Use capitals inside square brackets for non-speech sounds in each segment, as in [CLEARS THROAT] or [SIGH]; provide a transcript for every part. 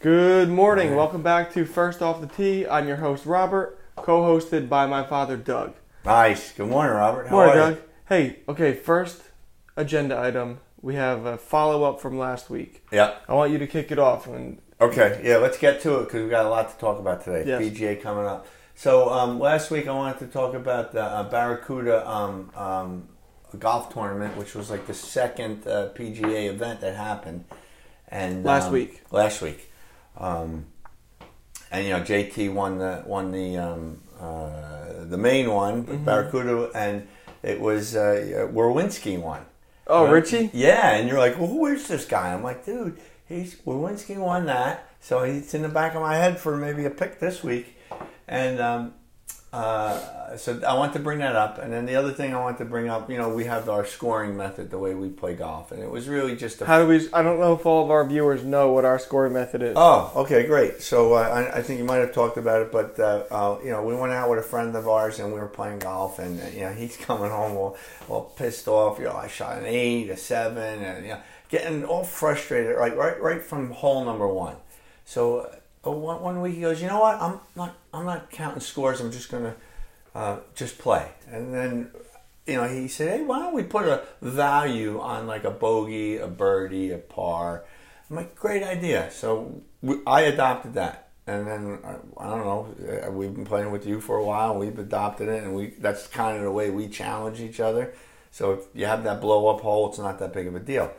Good morning. Welcome back to First Off the Tee. I'm your host, Robert, co hosted by my father, Doug. Nice. Good morning, Robert. How Morning, are you? Doug. Hey, okay, first agenda item. We have a follow up from last week. Yeah. I want you to kick it off. And Okay. Yeah. Let's get to it because we've got a lot to talk about today. Yes. PGA coming up. So um, last week I wanted to talk about the uh, Barracuda um, um, golf tournament, which was like the second uh, PGA event that happened. And Last um, week. Last week. Um, and you know JT won the won the um, uh, the main one, Mm-hmm. Barracuda, and it was uh, Werenski won. oh, Right? Richy? Yeah, and you're like, well, who is this guy? I'm like, dude, he's Lewinsky won that, so he's in the back of my head for maybe a pick this week, and um, uh, so I want to bring that up. And then the other thing I want to bring up, you know, we have our scoring method, the way we play golf, and it was really just a How do we? I don't know if all of our viewers know what our scoring method is. Oh, okay, great. So uh, I, I think you might have talked about it, but uh, uh, you know, we went out with a friend of ours and we were playing golf, and uh, you know, he's [LAUGHS] coming home all, all pissed off. You know, I shot an eight, a seven, and you know, getting all frustrated, right, right, right from hole number one. So uh, one, one week he goes, you know what? I'm not, I'm not counting scores. I'm just gonna uh, just play, and then. You know, he said, "Hey, why don't we put a value on like a bogey, a birdie, a par?" I'm like, great idea. So we, I adopted that, and then I, I don't know. uh, We've been playing with you for a while. We've adopted it, and we that's kind of the way we challenge each other. So if you have that blow up hole, it's not that big of a deal.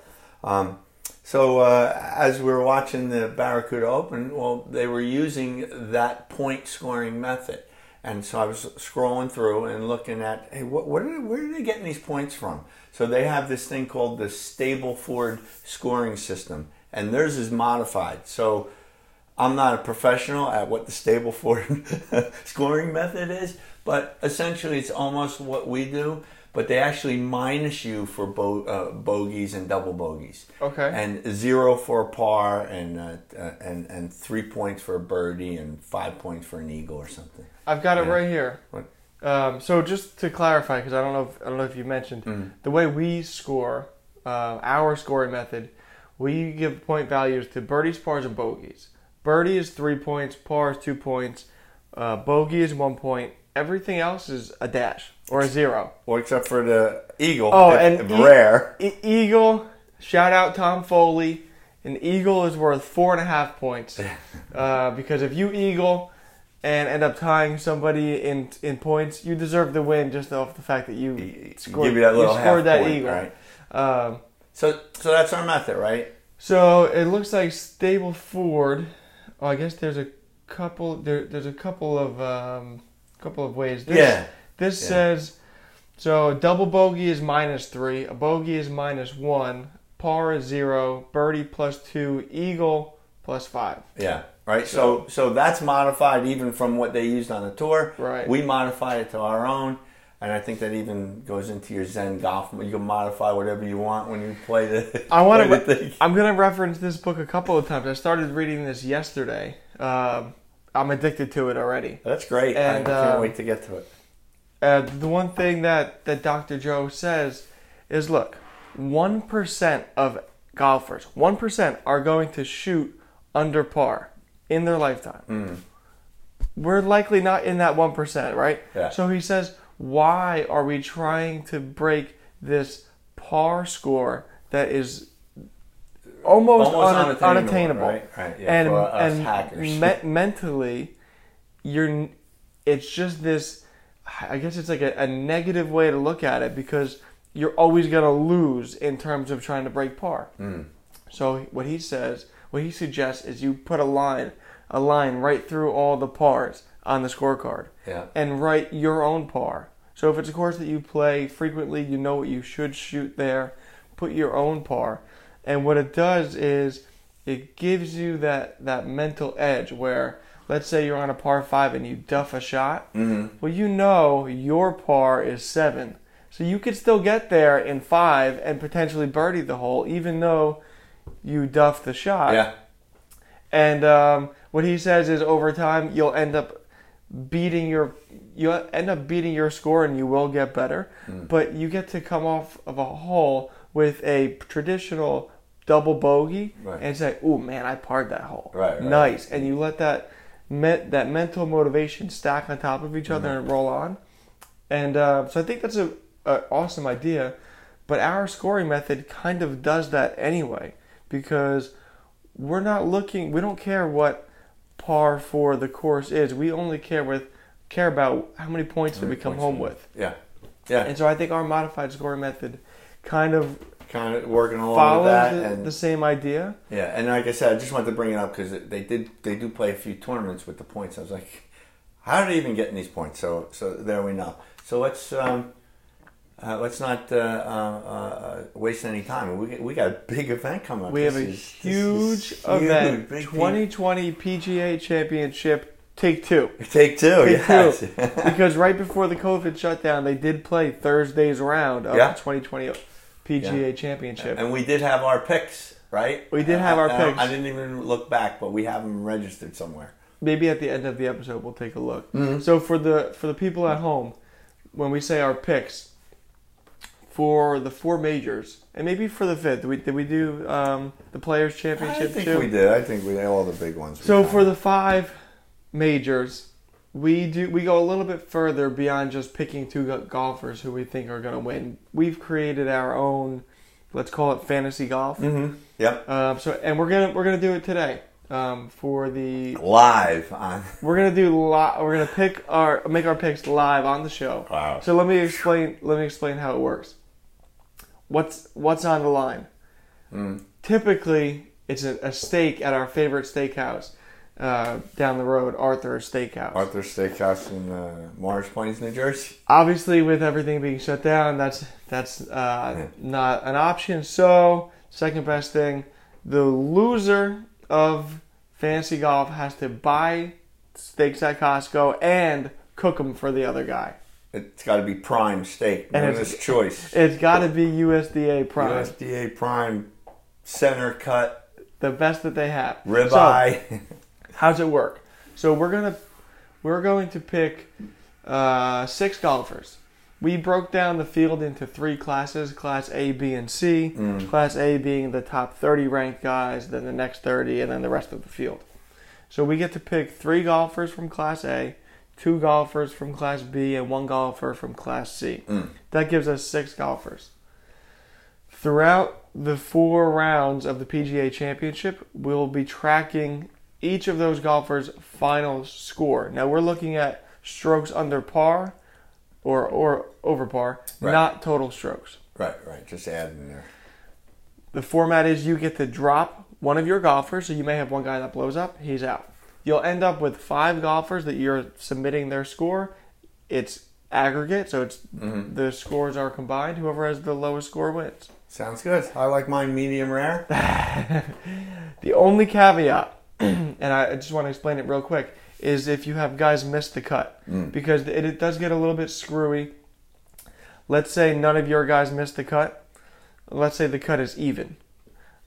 Um, so uh, as we were watching the Barracuda Open, well, they were using that point scoring method. And so I was scrolling through and looking at, hey, what, what are where are they getting these points from? So they have this thing called the Stableford scoring system, and theirs is modified. So I'm not a professional at what the Stableford [LAUGHS] scoring method is, but essentially it's almost what we do. But they actually minus you for bo- uh, bogeys and double bogeys Okay. and zero for a par, and uh, uh, and and three points for a birdie, and five points for an eagle or something. I've got it Yeah. right here. What? Um, so just to clarify, because I don't know, if, I don't know if you mentioned Mm. the way we score, uh, our scoring method, we give point values to birdies, pars, and bogeys. Birdie is three points, par is two points, uh, bogey is one point. Everything else is a dash or a zero. Well, except for the eagle. Oh, if- and if e- rare. E- Eagle, shout out Tom Foley. An eagle is worth four and a half points [LAUGHS] uh, because if you eagle and end up tying somebody in in points, you deserve the win just off the fact that you scored. give you that little scored half that point, eagle. right? Um, So, so that's our method, right? so it looks like Stableford. Oh, I guess there's a couple. There, there's a couple of um, couple of ways. This, yeah. This Yeah. says so a double bogey is minus three, a bogey is minus one, par is zero, birdie plus two, eagle plus five. Yeah. Right. So, so that's modified even from what they used on the tour. Right. We modify it to our own, and I think that even goes into your Zen golf. You can modify whatever you want when you play the. I want to. I'm gonna reference this book a couple of times. I started reading this yesterday. Um, I'm addicted to it already. That's great. And, I can't uh, wait to get to it. Uh, the one thing that that Dr. Joe says is, look, one percent of golfers, one percent are going to shoot under par in their lifetime. Mm. We're likely not in that one percent, right? Yeah. So he says, why are we trying to break this par score that is almost, Almost un- unattainable, unattainable? right? Right, yeah, and and hackers. me- [LAUGHS] mentally, you're. It's just this. I guess it's like a, a negative way to look at it because you're always gonna lose in terms of trying to break par. Mm. So what he says, what he suggests is you put a line, a line right through all the pars on the scorecard, Yeah. and write your own par. So if it's a course that you play frequently, you know what you should shoot there. Put your own par, and what it does is it gives you that that mental edge where. Let's say you're on a par five and you duff a shot. hmm Well, you know your par is seven. So you could still get there in five and potentially birdie the hole, even though you duff the shot. Yeah. And um, what he says is over time you'll end up beating your you'll end up beating your score and you will get better. Mm. But you get to come off of a hole with a traditional double bogey Right. and say, "Oh man, I parred that hole." Right, right. Nice, and you let that me- that mental motivation stack on top of each other Mm-hmm. and roll on. And uh, so I think that's a, a awesome idea, but our scoring method kind of does that anyway because we're not looking. We don't care what par for the course is. We only care with care about how many points How did we come home with. Yeah. Yeah. And so I think our modified scoring method kind of kind of working along with that. the, and the same idea. Yeah, and like I said, I just wanted to bring it up because they did they do play a few tournaments with the points. I was like, how did they even get in these points? So so there we know. So let's um, uh, let's not uh, uh, uh, waste any time. We we got a big event coming up. We have This a is- huge event, Big 2020 PGA Championship, take two. Take two. Take yes. two. [LAUGHS] because right before the COVID shutdown, they did play Thursday's round of Yeah. the 2020 PGA Championship. and we did have our picks, right? We did have our I picks. I didn't even look back, but we have them registered somewhere. Maybe at the end of the episode, we'll take a look. Mm-hmm. So for the for the people at home, when we say our picks for the four majors, and maybe for the fifth, did we, did we do um, the Players Championship? I think too? we did. I think we had all the big ones. So for the five majors, we do we go a little bit further beyond just picking two golfers who we think are going to win. We've created our own, let's call it fantasy golf. Mm-hmm. Yep. Um, so and we're gonna we're gonna do it today. Um, for the Live on. [LAUGHS] we're gonna do li- we're gonna pick our make our picks live on the show. Wow. So let me explain let me explain how it works. What's what's on the line? Mm. Typically, it's a, a steak at our favorite steakhouse uh, down the road, Arthur's Steakhouse. Arthur Steakhouse in uh, Morris Plains, New Jersey. Obviously, with everything being shut down, that's that's uh, not an option. So, second best thing, the loser of fantasy golf has to buy steaks at Costco and cook them for the other guy. It's got to be prime steak. And it's- it's choice. It's got to be USDA prime, USDA prime, center cut, the best that they have. So, [LAUGHS] ribeye. does it work? So we're gonna we're going to pick uh, six golfers. We broke down the field into three classes: Class A, B, and C. Mm. Class A being the top 30 ranked guys, then the next 30, and then the rest of the field. So we get to pick three golfers from Class A, two golfers from Class B, and one golfer from Class C. Mm. That gives us six golfers. Throughout the four rounds of the PGA Championship, we'll be tracking each of those golfers' final score. Now we're looking at strokes under par or or over par, Right. not total strokes. right, right. Just add in there. The format is you get to drop one of your golfers, so you may have one guy that blows up, he's out. You'll end up with five golfers that you're submitting their score. It's aggregate, so it's Mhm. the scores are combined. Whoever has the lowest score wins. Sounds good. I like mine medium rare. [LAUGHS] The only caveat, [CLEARS THROAT] and I just want to explain it real quick, is if you have guys miss the cut. Mm. Because it, it does get a little bit screwy. Let's say none of your guys missed the cut. Let's say the cut is even.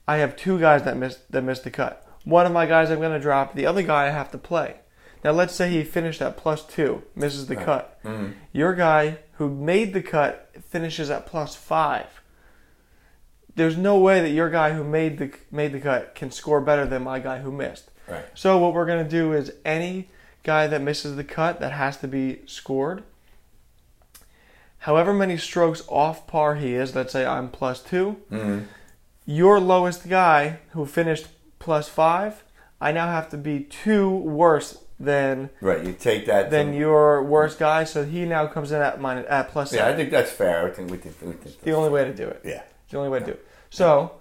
I have two guys that missed that missed the cut. One of my guys I'm going to drop. The other guy I have to play. Now let's say he finished at plus two, misses the Right. cut. Mm. Your guy who made the cut finishes at plus five. There's no way that your guy who made the made the cut can score better than my guy who missed. Right. So what we're gonna do is any guy that misses the cut that has to be scored. However many strokes off par he is, let's say I'm plus two, mm-hmm. your lowest guy who finished plus five, I now have to be two worse than Right. You take that. than to- your worst guy, so he now comes in at minus at plus Yeah, seven. I think that's fair. I think we think. We think the only way to do it. Yeah. It's the only way to do it. So,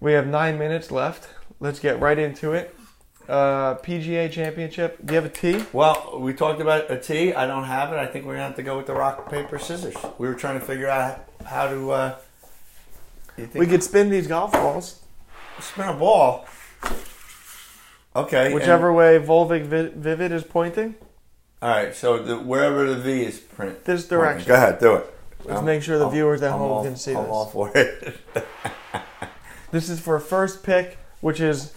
we have nine minutes left. Let's get right into it. Uh, PGA Championship. Do you have a tee? Well, we talked about a tee. I don't have it. I think we're gonna have to go with the rock paper scissors. We were trying to figure out how to. Uh, We could spin these golf balls spin a ball. Okay. and- whichever way Volvik Vivid is pointing. all right. So the, wherever the V is print. This pointing. direction. Go ahead. Do it. Let's make sure the I'm- viewers at I'm home all- can see I'm this. all for it. [LAUGHS] This is for first pick, which is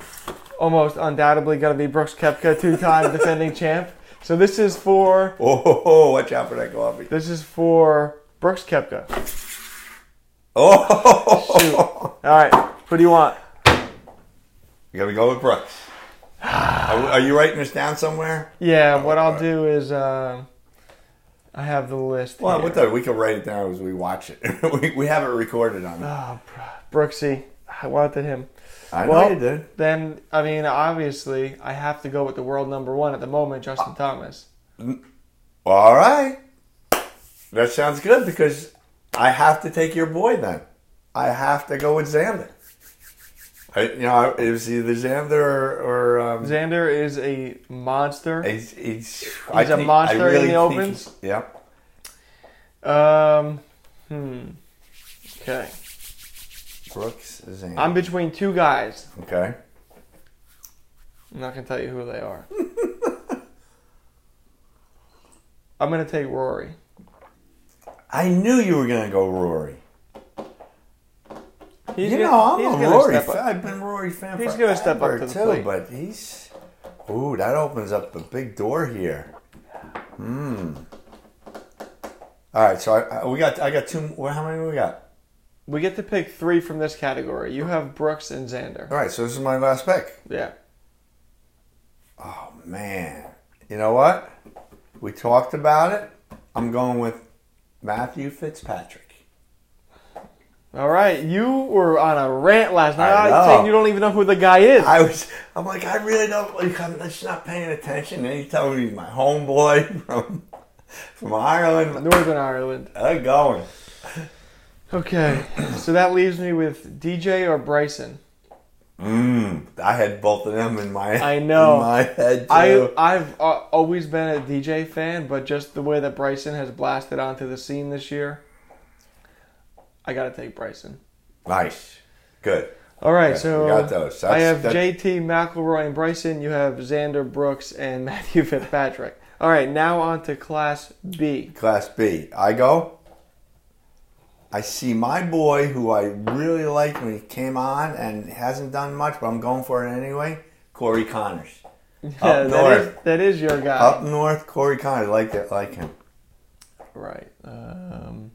almost undoubtedly going to be Brooks Koepka, two-time [LAUGHS] defending champ. So this is for oh, [LAUGHS] watch out for that coffee. this is for Brooks Koepka. Oh, Shoot. All right. Who do you want? You gotta go with Brooks. [SIGHS] Are, are you writing this down somewhere? Yeah, what I'll do is uh, I have the list. Well, here. what we can write it down as we watch it. [LAUGHS] we, we have it recorded on. Oh, Brooksy, I wanted him. I know well, you did. Then, I mean, obviously, I have to go with the world number one at the moment, Justin ah. Thomas. Mm, all right. That sounds good because I have to take your boy then. I have to go with Xander. I, you know, it was either Xander or, or um, Xander is a monster. he's, he's, He's a monster in the opens? Yep. Um, hmm. Okay. Brooks Xander. I'm between two guys. okay. I'm not gonna tell you who they are. [LAUGHS] I'm gonna take Rory. I knew you were gonna go Rory. He's you gonna- know, I'm he's a Rory step fan. up. I've been Rory fan He's forever gonna step up to the too, plate. but he's. Ooh, that opens up a big door here. Hmm. All right, so I, I- we got I got two. How many we got? We get to pick three from this category. You have Brooks and Xander. All right, so this is my last pick. Yeah. Oh man, you know what? We talked about it. I'm going with Matthew Fitzpatrick. All right. You were on a rant last night I know. You don't even know who the guy is. I was. I'm like, I really don't. Like, I'm just not paying attention. And he told me he's my homeboy [LAUGHS] from from Ireland. Northern Ireland. I'm going. Okay. so that leaves me with DJ or Bryson. Mm, I had both of them in my I know. in my head too. I I've uh, always been a DJ fan, but just the way that Bryson has blasted onto the scene this year, I gotta take Bryson. nice, good. All right, so got those. I have that's- JT McIlroy and Bryson. You have Xander Brooks and [LAUGHS] Matthew Fitzpatrick. All right, now on to Class B. Class B. I go. I see my boy, who I really liked when he came on and hasn't done much, but I'm going for it anyway. Corey Conners. [LAUGHS] Yeah, Up that north. is that is your guy. Up north, Corey Conners. Like that, like him. Right. Um,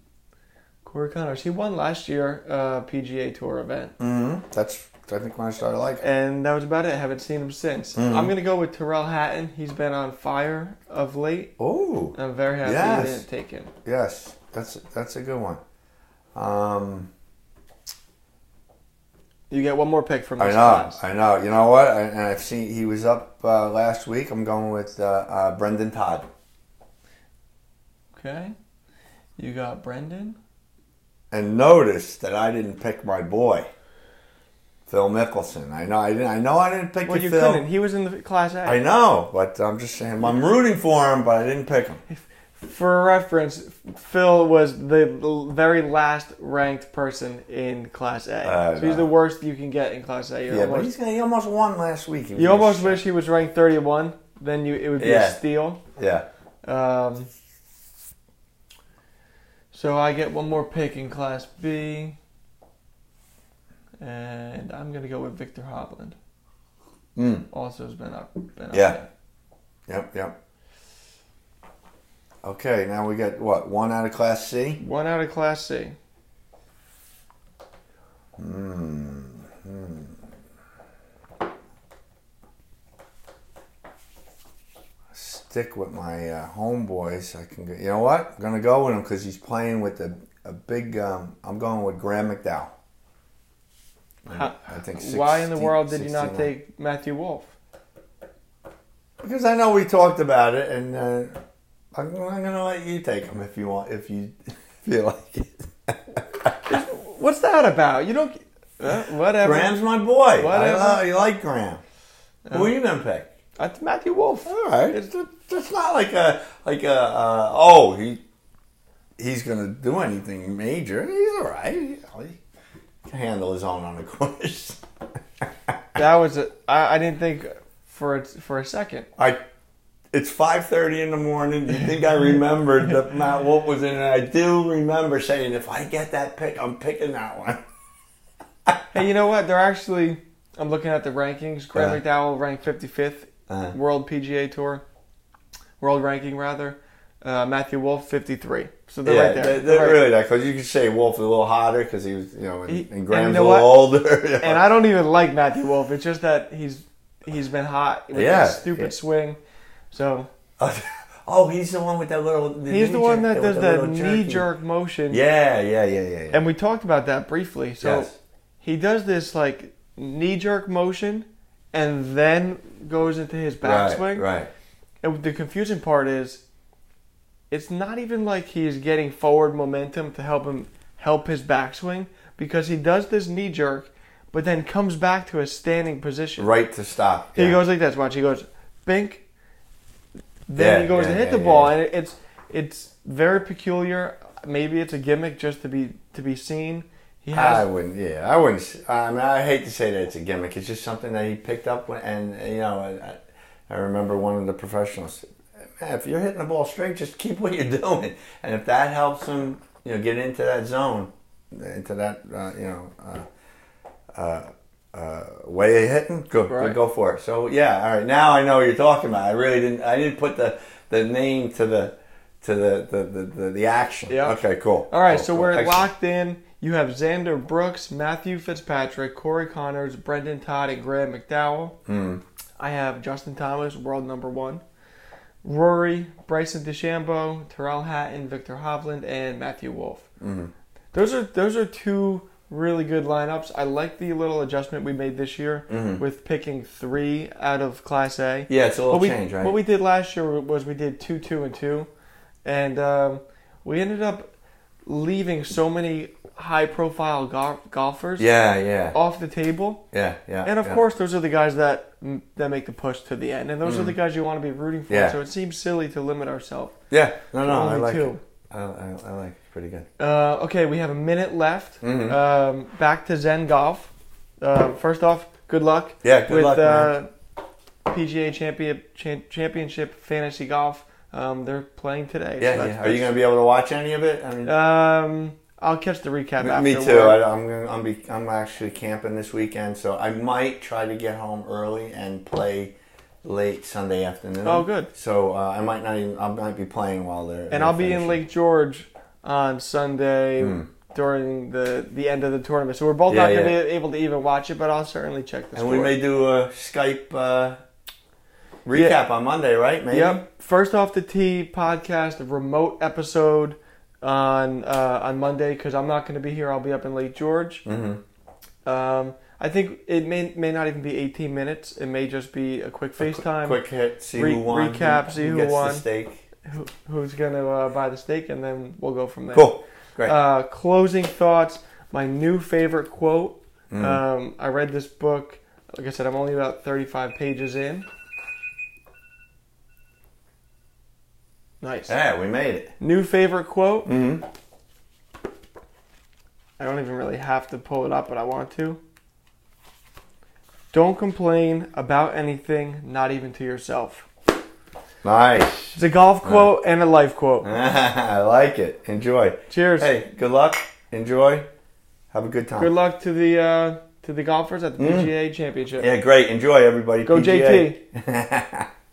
Corey Conners. He won last year uh, PGA Tour event, hmm That's I think when I started liking. and that was about it. I haven't seen him since. Mm-hmm. I'm gonna go with Tyrrell Hatton. He's been on fire of late. Oh, I'm very happy Yes. you didn't take him. yes, that's that's a good one. Um, You get one more pick from I know, class. I know. You know what? I, and I've seen he was up uh, last week. I'm going with uh, uh, Brendon Todd. Okay. You got Brendon. And notice that I didn't pick my boy, Phil Mickelson. I know I didn't. I know I didn't pick Well, you, Phil. couldn't. He was in the Class A. I know, but I'm just saying I'm rooting for him, but I didn't pick him. For reference, Phil was the very last ranked person in Class A. I so he's the worst you can get in Class A. You're Yeah, but almost, he's gonna, he almost won last week. You almost sh- wish he was ranked 31. Then you it would be Yeah. a steal. Yeah. Um, so I get one more pick in Class B, and I'm gonna go with Viktor Hovland. Mm. Also has been up. Been Yeah. there. Yep. Yep. Okay, now we got what? One out of Class C. One out of Class C. Stick with my uh, homeboys. I can. Go, you know what? I'm gonna go with him because he's playing with a, a big. Um, I'm going with Graham McDowell. How- I think. Why in the world did you not 69. take Matthew Wolff? Because I know we talked about it, and uh, I'm, I'm gonna let you take him if you want. If you [LAUGHS] feel like it. [LAUGHS] What's that about? You don't. Uh, whatever. Graham's my boy. Whatever. I love, you like Graham. Who are you gonna pick? It's Matthew Wolff. All right, it's, it's not like a like a uh, oh he he's gonna do anything major. He's all right. He can handle his own on the course. That was a. I, I didn't think for a, for a second. I it's five thirty in the morning. You think I remembered that [LAUGHS] Matt Wolff was in it? I do remember saying if I get that pick, I'm picking that one. Hey, you know what? They're actually. I'm looking at the rankings. Graham Uh. McDowell ranked 55th Uh, World PGA Tour, World ranking rather. Uh, Matthew Wolff, 53. So they're yeah, right there. they're, right. really that because you could say Wolff is a little hotter because he was, you know, and, He- and and Graham's you know a little older. [LAUGHS] And I don't even like Matthew Wolff. It's just that he's he's been hot with Yeah, his stupid yeah. swing. So [LAUGHS] oh, he's the one with that little. The he's the one that does the that knee jerk motion. Yeah, yeah, yeah, yeah. yeah. And we talked about that briefly. So yes. he does this like knee jerk motion and then goes into his right, backswing. right. And the confusing part is it's not even like he's getting forward momentum to help him help his backswing because he does this knee jerk but then comes back to a standing position. Right to stop. He yeah. goes like this. Watch. He goes, bink. Then Yeah, he goes yeah, to hit the ball, and it's it's very peculiar. Maybe it's a gimmick just to be to be seen. I wouldn't. Yeah, I wouldn't. I mean, I hate to say that it's a gimmick. It's just something that he picked up, when, and you know, I, I remember one of the professionals. Man, if you're hitting the ball straight, just [LAUGHS] keep what you're doing, and if that helps him, you know, get into that zone, into that, uh, you know, uh, uh, uh, way of hitting, good, Right. go for it. So yeah, all right. Now I know what you're talking about. I really didn't. I didn't put the the name to the to the the the, the, the action. Yeah. Okay. Cool. all right. Cool, so cool. we're Excellent. locked in. You have Xander Brooks, Matthew Fitzpatrick, Corey Conners, Brendon Todd, and Graham McDowell. Hmm. I have Justin Thomas, world number one. Rory, Bryson DeChambeau, Tyrrell Hatton, Viktor Hovland, and Matthew Wolff. Mhm. Those are those are two really good lineups. I like the little adjustment we made this year Mhm. with picking three out of Class A. Yeah, it's a little what we, change, right? What we did last year was we did two, two, and two, and um, we ended up leaving so many high-profile gol- golfers Yeah, yeah, off the table. yeah, yeah. And of yeah. course, those are the guys that that make the push to the end, and those are the guys you want to be rooting for. Mm. Yeah. So it seems silly to limit ourselves. yeah. No, no, I like two. it. I, I, I like it. Pretty good. Uh, okay, we have a minute left. Mhm. Um, back to Zen Golf. Uh, first off, good luck Yeah, good with luck, uh, PGA champion, cha- Championship Fantasy Golf. Um, they're playing today. Yeah, so yeah. Are you going to be able to watch any of it? I mean, Um, I'll catch the recap me- after. me too. I, I'm gonna, I'm be, I'm actually camping this weekend, so I might try to get home early and play late Sunday afternoon. Oh, good. So uh, I might not even. I might be playing while they're. and I'll be in Lake George on Sunday Hmm. during the the end of the tournament. So we're both Yeah, not going to yeah. be able to even watch it, but I'll certainly check the And score. we may do a Skype uh, recap on Monday, right? Maybe. Yep. First off the tee podcast, a remote episode on uh, on Monday because I'm not going to be here. I'll be up in Lake George. Mm-hmm. Um, I think it may may not even be 18 minutes. It may just be a quick FaceTime. Quick hit. See Re- who won. recap, see who gets won. The steak. Who, who's going to uh, buy the steak, and then we'll go from there. Cool. Great. Uh, closing thoughts. My new favorite quote. Mm. Um, I read this book. Like I said, I'm only about 35 pages in. Nice. yeah, we made it. New favorite quote. Mm-hmm. I don't even really have to pull it up, but I want to. Don't complain about anything, not even to yourself. Nice. It's a golf quote and a life quote. [LAUGHS] I like it. Enjoy. Cheers. Hey, good luck. Enjoy. Have a good time. Good luck to the uh, to the golfers at the Mm. PGA Championship. Yeah, great. Enjoy, everybody. Go PGA. JT. [LAUGHS]